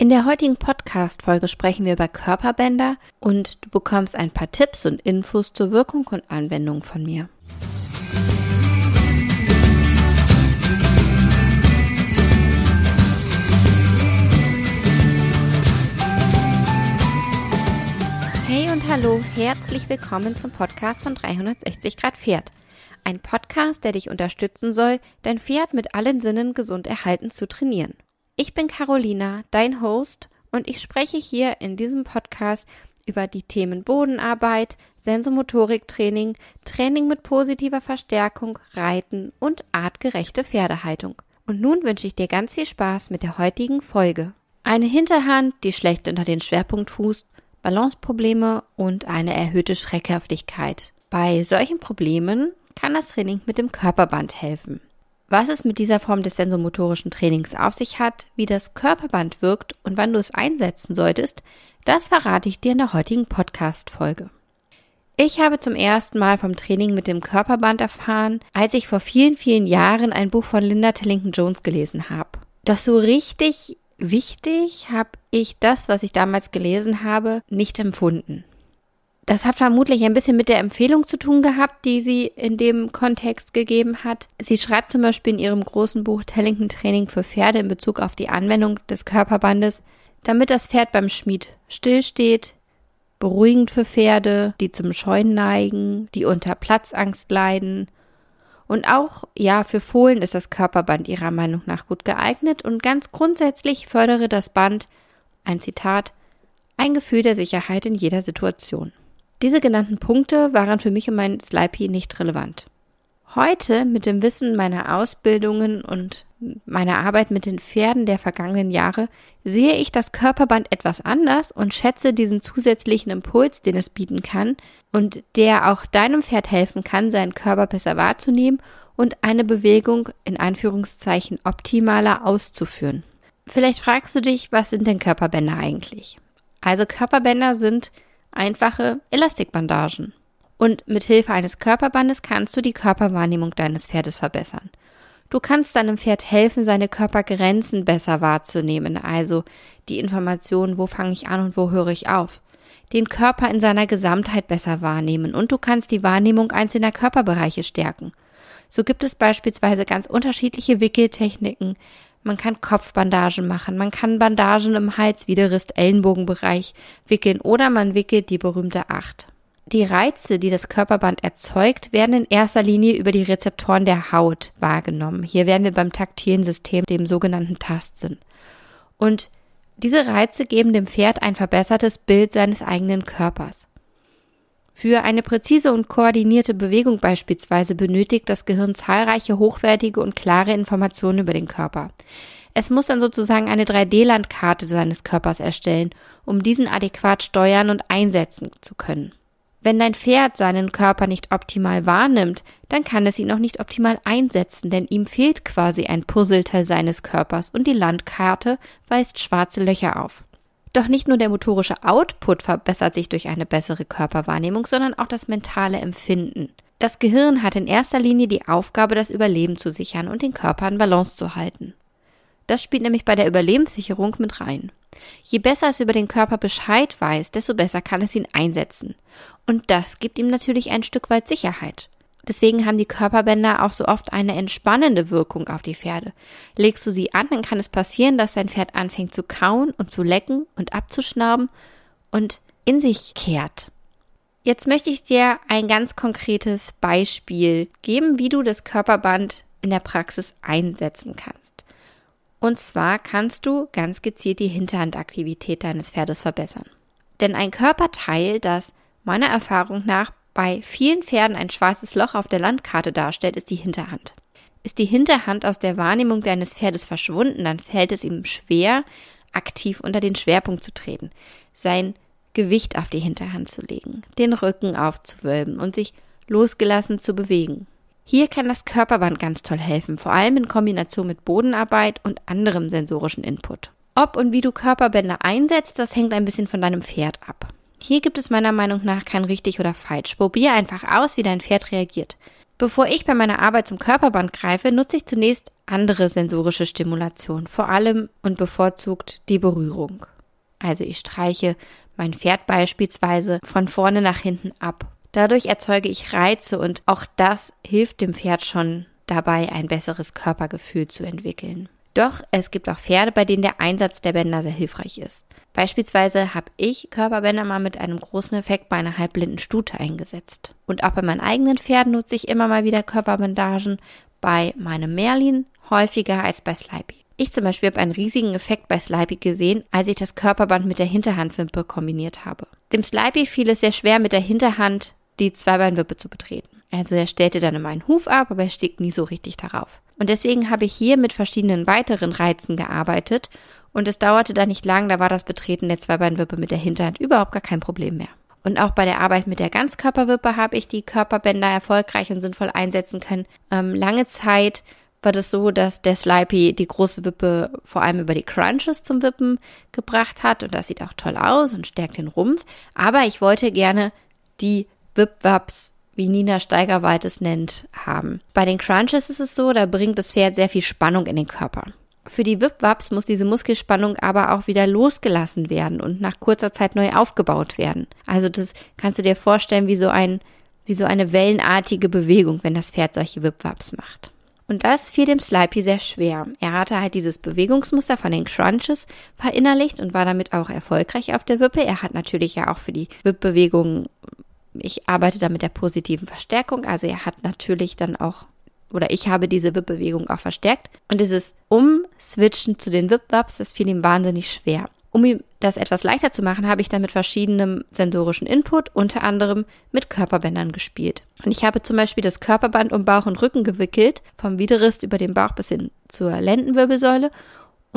In der heutigen Podcast-Folge sprechen wir über Körperbänder und du bekommst ein paar Tipps und Infos zur Wirkung und Anwendung von mir. Hey und hallo, herzlich willkommen zum Podcast von 360 Grad Pferd. Ein Podcast, der dich unterstützen soll, dein Pferd mit allen Sinnen gesund erhalten zu trainieren. Ich bin Carolina, dein Host, und ich spreche hier in diesem Podcast über die Themen Bodenarbeit, Sensomotoriktraining, Training mit positiver Verstärkung, Reiten und artgerechte Pferdehaltung. Und nun wünsche ich dir ganz viel Spaß mit der heutigen Folge. Eine Hinterhand, die schlecht unter den Schwerpunkt fußt, Balanceprobleme und eine erhöhte Schreckhaftigkeit. Bei solchen Problemen kann das Training mit dem Körperband helfen. Was es mit dieser Form des sensomotorischen Trainings auf sich hat, wie das Körperband wirkt und wann du es einsetzen solltest, das verrate ich dir in der heutigen Podcast-Folge. Ich habe zum ersten Mal vom Training mit dem Körperband erfahren, als ich vor vielen, vielen Jahren ein Buch von Linda Tillington Jones gelesen habe. Doch so richtig wichtig habe ich das, was ich damals gelesen habe, nicht empfunden. Das hat vermutlich ein bisschen mit der Empfehlung zu tun gehabt, die sie in dem Kontext gegeben hat. Sie schreibt zum Beispiel in ihrem großen Buch Tellington Training für Pferde in Bezug auf die Anwendung des Körperbandes, damit das Pferd beim Schmied stillsteht, beruhigend für Pferde, die zum Scheuen neigen, die unter Platzangst leiden. Und auch, ja, für Fohlen ist das Körperband ihrer Meinung nach gut geeignet und ganz grundsätzlich fördere das Band, ein Zitat, ein Gefühl der Sicherheit in jeder Situation. Diese genannten Punkte waren für mich und mein Slipey nicht relevant. Heute, mit dem Wissen meiner Ausbildungen und meiner Arbeit mit den Pferden der vergangenen Jahre, sehe ich das Körperband etwas anders und schätze diesen zusätzlichen Impuls, den es bieten kann und der auch deinem Pferd helfen kann, seinen Körper besser wahrzunehmen und eine Bewegung in Anführungszeichen optimaler auszuführen. Vielleicht fragst du dich, was sind denn Körperbänder eigentlich? Also Körperbänder sind einfache Elastikbandagen. Und mit Hilfe eines Körperbandes kannst du die Körperwahrnehmung deines Pferdes verbessern. Du kannst deinem Pferd helfen, seine Körpergrenzen besser wahrzunehmen, also die Information, wo fange ich an und wo höre ich auf. Den Körper in seiner Gesamtheit besser wahrnehmen und du kannst die Wahrnehmung einzelner Körperbereiche stärken. So gibt es beispielsweise ganz unterschiedliche Wickeltechniken, man kann Kopfbandagen machen, man kann Bandagen im Hals, Widerrist, Ellenbogenbereich wickeln oder man wickelt die berühmte Acht. Die Reize, die das Körperband erzeugt, werden in erster Linie über die Rezeptoren der Haut wahrgenommen. Hier wären wir beim taktilen System, dem sogenannten Tastsinn. Und diese Reize geben dem Pferd ein verbessertes Bild seines eigenen Körpers. Für eine präzise und koordinierte Bewegung beispielsweise benötigt das Gehirn zahlreiche hochwertige und klare Informationen über den Körper. Es muss dann sozusagen eine 3D-Landkarte seines Körpers erstellen, um diesen adäquat steuern und einsetzen zu können. Wenn dein Pferd seinen Körper nicht optimal wahrnimmt, dann kann es ihn auch nicht optimal einsetzen, denn ihm fehlt quasi ein Puzzleteil seines Körpers und die Landkarte weist schwarze Löcher auf. Doch nicht nur der motorische Output verbessert sich durch eine bessere Körperwahrnehmung, sondern auch das mentale Empfinden. Das Gehirn hat in erster Linie die Aufgabe, das Überleben zu sichern und den Körper in Balance zu halten. Das spielt nämlich bei der Überlebenssicherung mit rein. Je besser es über den Körper Bescheid weiß, desto besser kann es ihn einsetzen. Und das gibt ihm natürlich ein Stück weit Sicherheit. Deswegen haben die Körperbänder auch so oft eine entspannende Wirkung auf die Pferde. Legst du sie an, dann kann es passieren, dass dein Pferd anfängt zu kauen und zu lecken und abzuschnauben und in sich kehrt. Jetzt möchte ich dir ein ganz konkretes Beispiel geben, wie du das Körperband in der Praxis einsetzen kannst. Und zwar kannst du ganz gezielt die Hinterhandaktivität deines Pferdes verbessern. Denn ein Körperteil, das meiner Erfahrung nach bei vielen Pferden ein schwarzes Loch auf der Landkarte darstellt, ist die Hinterhand. Ist die Hinterhand aus der Wahrnehmung deines Pferdes verschwunden, dann fällt es ihm schwer, aktiv unter den Schwerpunkt zu treten, sein Gewicht auf die Hinterhand zu legen, den Rücken aufzuwölben und sich losgelassen zu bewegen. Hier kann das Körperband ganz toll helfen, vor allem in Kombination mit Bodenarbeit und anderem sensorischen Input. Ob und wie du Körperbänder einsetzt, das hängt ein bisschen von deinem Pferd ab. Hier gibt es meiner Meinung nach kein richtig oder falsch. Probier einfach aus, wie dein Pferd reagiert. Bevor ich bei meiner Arbeit zum Körperband greife, nutze ich zunächst andere sensorische Stimulation, vor allem und bevorzugt die Berührung. Also ich streiche mein Pferd beispielsweise von vorne nach hinten ab. Dadurch erzeuge ich Reize und auch das hilft dem Pferd schon dabei, ein besseres Körpergefühl zu entwickeln. Doch es gibt auch Pferde, bei denen der Einsatz der Bänder sehr hilfreich ist. Beispielsweise habe ich Körperbänder mal mit einem großen Effekt bei einer halbblinden Stute eingesetzt. Und auch bei meinen eigenen Pferden nutze ich immer mal wieder Körperbandagen, bei meinem Merlin häufiger als bei Slipey. Ich zum Beispiel habe einen riesigen Effekt bei Slipey gesehen, als ich das Körperband mit der Hinterhandwippe kombiniert habe. Dem Slipey fiel es sehr schwer, mit der Hinterhand die Zweibeinwippe zu betreten. Also er stellte dann immer einen Huf ab, aber er stieg nie so richtig darauf. Und deswegen habe ich hier mit verschiedenen weiteren Reizen gearbeitet und es dauerte da nicht lang, da war das Betreten der Zweibeinwippe mit der Hinterhand überhaupt gar kein Problem mehr. Und auch bei der Arbeit mit der Ganzkörperwippe habe ich die Körperbänder erfolgreich und sinnvoll einsetzen können. Ähm, lange Zeit war das so, dass der Slipey die große Wippe vor allem über die Crunches zum Wippen gebracht hat und das sieht auch toll aus und stärkt den Rumpf. Aber ich wollte gerne die Wipwaps, wie Nina Steigerwald es nennt, haben. Bei den Crunches ist es so, da bringt das Pferd sehr viel Spannung in den Körper. Für die Wipwaps muss diese Muskelspannung aber auch wieder losgelassen werden und nach kurzer Zeit neu aufgebaut werden. Also das kannst du dir vorstellen wie so ein, wie so eine wellenartige Bewegung, wenn das Pferd solche Wipwaps macht. Und das fiel dem Slipey sehr schwer. Er hatte halt dieses Bewegungsmuster von den Crunches verinnerlicht und war damit auch erfolgreich auf der Wippe. Er hat natürlich ja auch für die Wippbewegungen, ich arbeite da mit der positiven Verstärkung, also er hat natürlich dann auch oder ich habe diese Wippbewegung auch verstärkt. Und dieses Umswitchen zu den Wipwaps, das fiel ihm wahnsinnig schwer. Um ihm das etwas leichter zu machen, habe ich dann mit verschiedenem sensorischen Input, unter anderem mit Körperbändern gespielt. Und ich habe zum Beispiel das Körperband um Bauch und Rücken gewickelt, vom Widerrist über den Bauch bis hin zur Lendenwirbelsäule,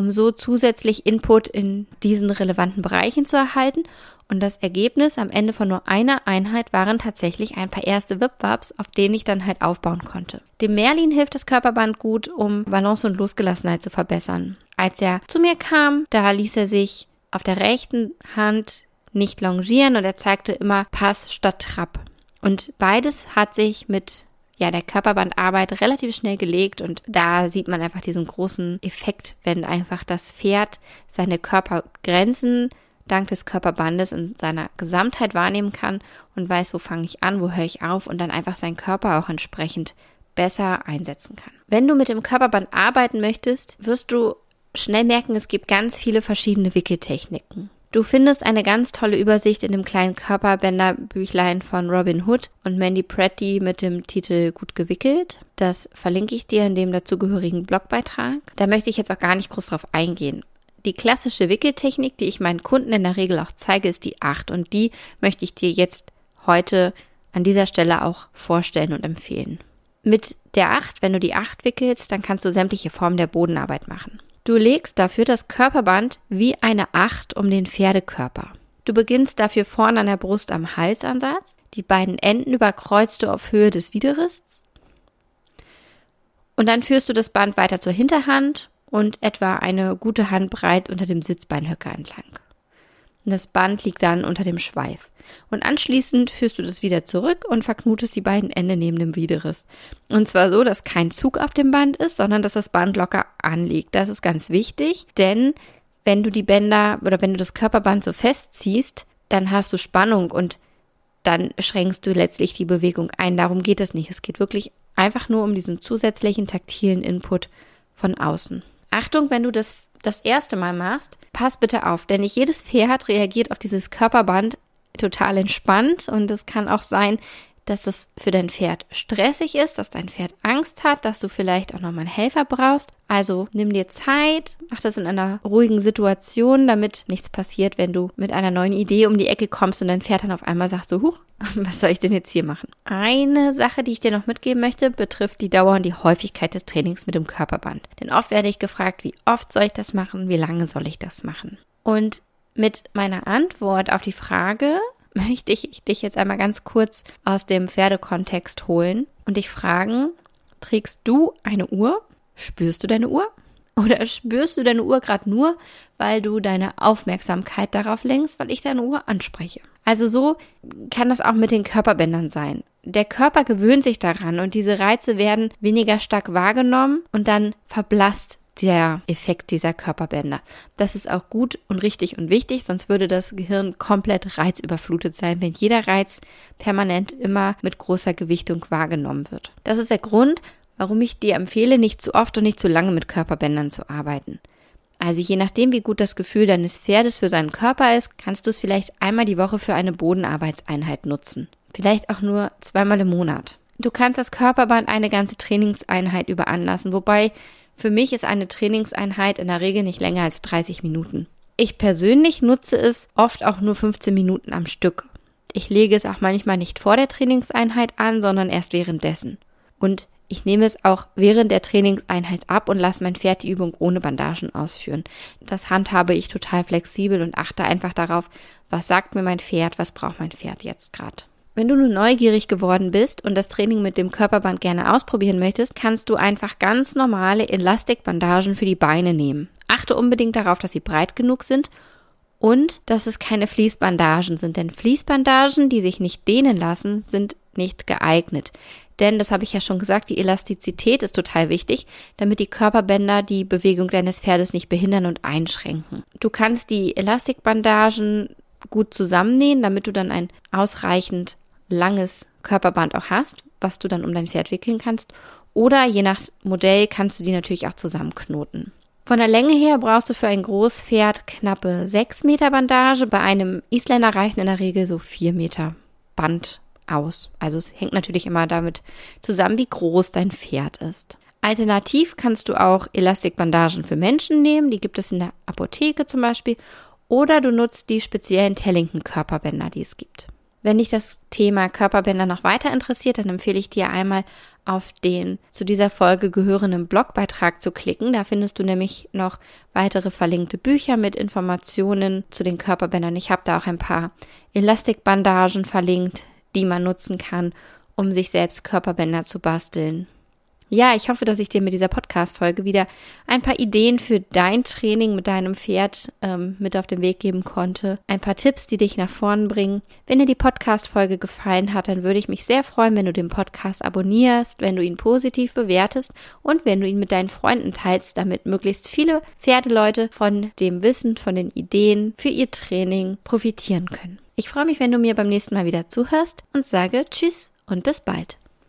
um so zusätzlich Input in diesen relevanten Bereichen zu erhalten und das Ergebnis am Ende von nur einer Einheit waren tatsächlich ein paar erste Wipwaps, auf denen ich dann halt aufbauen konnte. Dem Merlin hilft das Körperband gut, um Balance und Losgelassenheit zu verbessern. Als er zu mir kam, da ließ er sich auf der rechten Hand nicht longieren und er zeigte immer Pass statt Trab. Und beides hat sich mit ja, der Körperbandarbeit relativ schnell gelegt und da sieht man einfach diesen großen Effekt, wenn einfach das Pferd seine Körpergrenzen dank des Körperbandes in seiner Gesamtheit wahrnehmen kann und weiß, wo fange ich an, wo höre ich auf und dann einfach seinen Körper auch entsprechend besser einsetzen kann. Wenn du mit dem Körperband arbeiten möchtest, wirst du schnell merken, es gibt ganz viele verschiedene Wickeltechniken. Du findest eine ganz tolle Übersicht in dem kleinen Körperbänderbüchlein von Robin Hood und Mandy Pretty mit dem Titel Gut gewickelt. Das verlinke ich dir in dem dazugehörigen Blogbeitrag. Da möchte ich jetzt auch gar nicht groß drauf eingehen. Die klassische Wickeltechnik, die ich meinen Kunden in der Regel auch zeige, ist die 8 und die möchte ich dir jetzt heute an dieser Stelle auch vorstellen und empfehlen. Mit der 8, wenn du die 8 wickelst, dann kannst du sämtliche Formen der Bodenarbeit machen. Du legst dafür das Körperband wie eine 8 um den Pferdekörper. Du beginnst dafür vorne an der Brust am Halsansatz. Die beiden Enden überkreuzt du auf Höhe des Widerrists. Und dann führst du das Band weiter zur Hinterhand und etwa eine gute Handbreit unter dem Sitzbeinhöcker entlang. Und das Band liegt dann unter dem Schweif. Und anschließend führst du das wieder zurück und verknotest die beiden Ende neben dem Widerriss. Und zwar so, dass kein Zug auf dem Band ist, sondern dass das Band locker anliegt. Das ist ganz wichtig, denn wenn du die Bänder oder wenn du das Körperband so festziehst, dann hast du Spannung und dann schränkst du letztlich die Bewegung ein. Darum geht es nicht. Es geht wirklich einfach nur um diesen zusätzlichen taktilen Input von außen. Achtung, wenn du das das erste Mal machst, pass bitte auf, denn nicht jedes Pferd reagiert auf dieses Körperband total entspannt und es kann auch sein, dass das für dein Pferd stressig ist, dass dein Pferd Angst hat, dass du vielleicht auch nochmal einen Helfer brauchst. Also nimm dir Zeit, mach das in einer ruhigen Situation, damit nichts passiert, wenn du mit einer neuen Idee um die Ecke kommst und dein Pferd dann auf einmal sagt so, huch, was soll ich denn jetzt hier machen? Eine Sache, die ich dir noch mitgeben möchte, betrifft die Dauer und die Häufigkeit des Trainings mit dem Körperband. Denn oft werde ich gefragt, wie oft soll ich das machen, wie lange soll ich das machen? Und mit meiner Antwort auf die Frage, möchte ich dich jetzt einmal ganz kurz aus dem Pferdekontext holen und dich fragen, trägst du eine Uhr? Spürst du deine Uhr? Oder spürst du deine Uhr gerade nur, weil du deine Aufmerksamkeit darauf lenkst, weil ich deine Uhr anspreche? Also so kann das auch mit den Körperbändern sein. Der Körper gewöhnt sich daran und diese Reize werden weniger stark wahrgenommen und dann verblasst der Effekt dieser Körperbänder. Das ist auch gut und richtig und wichtig, sonst würde das Gehirn komplett reizüberflutet sein, wenn jeder Reiz permanent immer mit großer Gewichtung wahrgenommen wird. Das ist der Grund, warum ich dir empfehle, nicht zu oft und nicht zu lange mit Körperbändern zu arbeiten. Also je nachdem, wie gut das Gefühl deines Pferdes für seinen Körper ist, kannst du es vielleicht einmal die Woche für eine Bodenarbeitseinheit nutzen. Vielleicht auch nur zweimal im Monat. Du kannst das Körperband eine ganze Trainingseinheit überanlassen, wobei für mich ist eine Trainingseinheit in der Regel nicht länger als 30 Minuten. Ich persönlich nutze es oft auch nur 15 Minuten am Stück. Ich lege es auch manchmal nicht vor der Trainingseinheit an, sondern erst währenddessen. Und ich nehme es auch während der Trainingseinheit ab und lasse mein Pferd die Übung ohne Bandagen ausführen. Das handhabe ich total flexibel und achte einfach darauf, was sagt mir mein Pferd, was braucht mein Pferd jetzt gerade. Wenn du nun neugierig geworden bist und das Training mit dem Körperband gerne ausprobieren möchtest, kannst du einfach ganz normale Elastikbandagen für die Beine nehmen. Achte unbedingt darauf, dass sie breit genug sind und dass es keine Fließbandagen sind, denn Fließbandagen, die sich nicht dehnen lassen, sind nicht geeignet. Denn, das habe ich ja schon gesagt, die Elastizität ist total wichtig, damit die Körperbänder die Bewegung deines Pferdes nicht behindern und einschränken. Du kannst die Elastikbandagen gut zusammennähen, damit du dann ein ausreichend langes Körperband auch hast, was du dann um dein Pferd wickeln kannst. Oder je nach Modell kannst du die natürlich auch zusammenknoten. Von der Länge her brauchst du für ein Großpferd knappe 6 Meter Bandage. Bei einem Isländer reichen in der Regel so 4 Meter Band aus. Also es hängt natürlich immer damit zusammen, wie groß dein Pferd ist. Alternativ kannst du auch Elastikbandagen für Menschen nehmen. Die gibt es in der Apotheke zum Beispiel. Oder du nutzt die speziellen Tellington-Körperbänder, die es gibt. Wenn dich das Thema Körperbänder noch weiter interessiert, dann empfehle ich dir einmal auf den zu dieser Folge gehörenden Blogbeitrag zu klicken. Da findest du nämlich noch weitere verlinkte Bücher mit Informationen zu den Körperbändern. Ich habe da auch ein paar Elastikbandagen verlinkt, die man nutzen kann, um sich selbst Körperbänder zu basteln. Ja, ich hoffe, dass ich dir mit dieser Podcast-Folge wieder ein paar Ideen für dein Training mit deinem Pferd ähm, mit auf den Weg geben konnte. Ein paar Tipps, die dich nach vorn bringen. Wenn dir die Podcast-Folge gefallen hat, dann würde ich mich sehr freuen, wenn du den Podcast abonnierst, wenn du ihn positiv bewertest und wenn du ihn mit deinen Freunden teilst, damit möglichst viele Pferdeleute von dem Wissen, von den Ideen für ihr Training profitieren können. Ich freue mich, wenn du mir beim nächsten Mal wieder zuhörst und sage Tschüss und bis bald.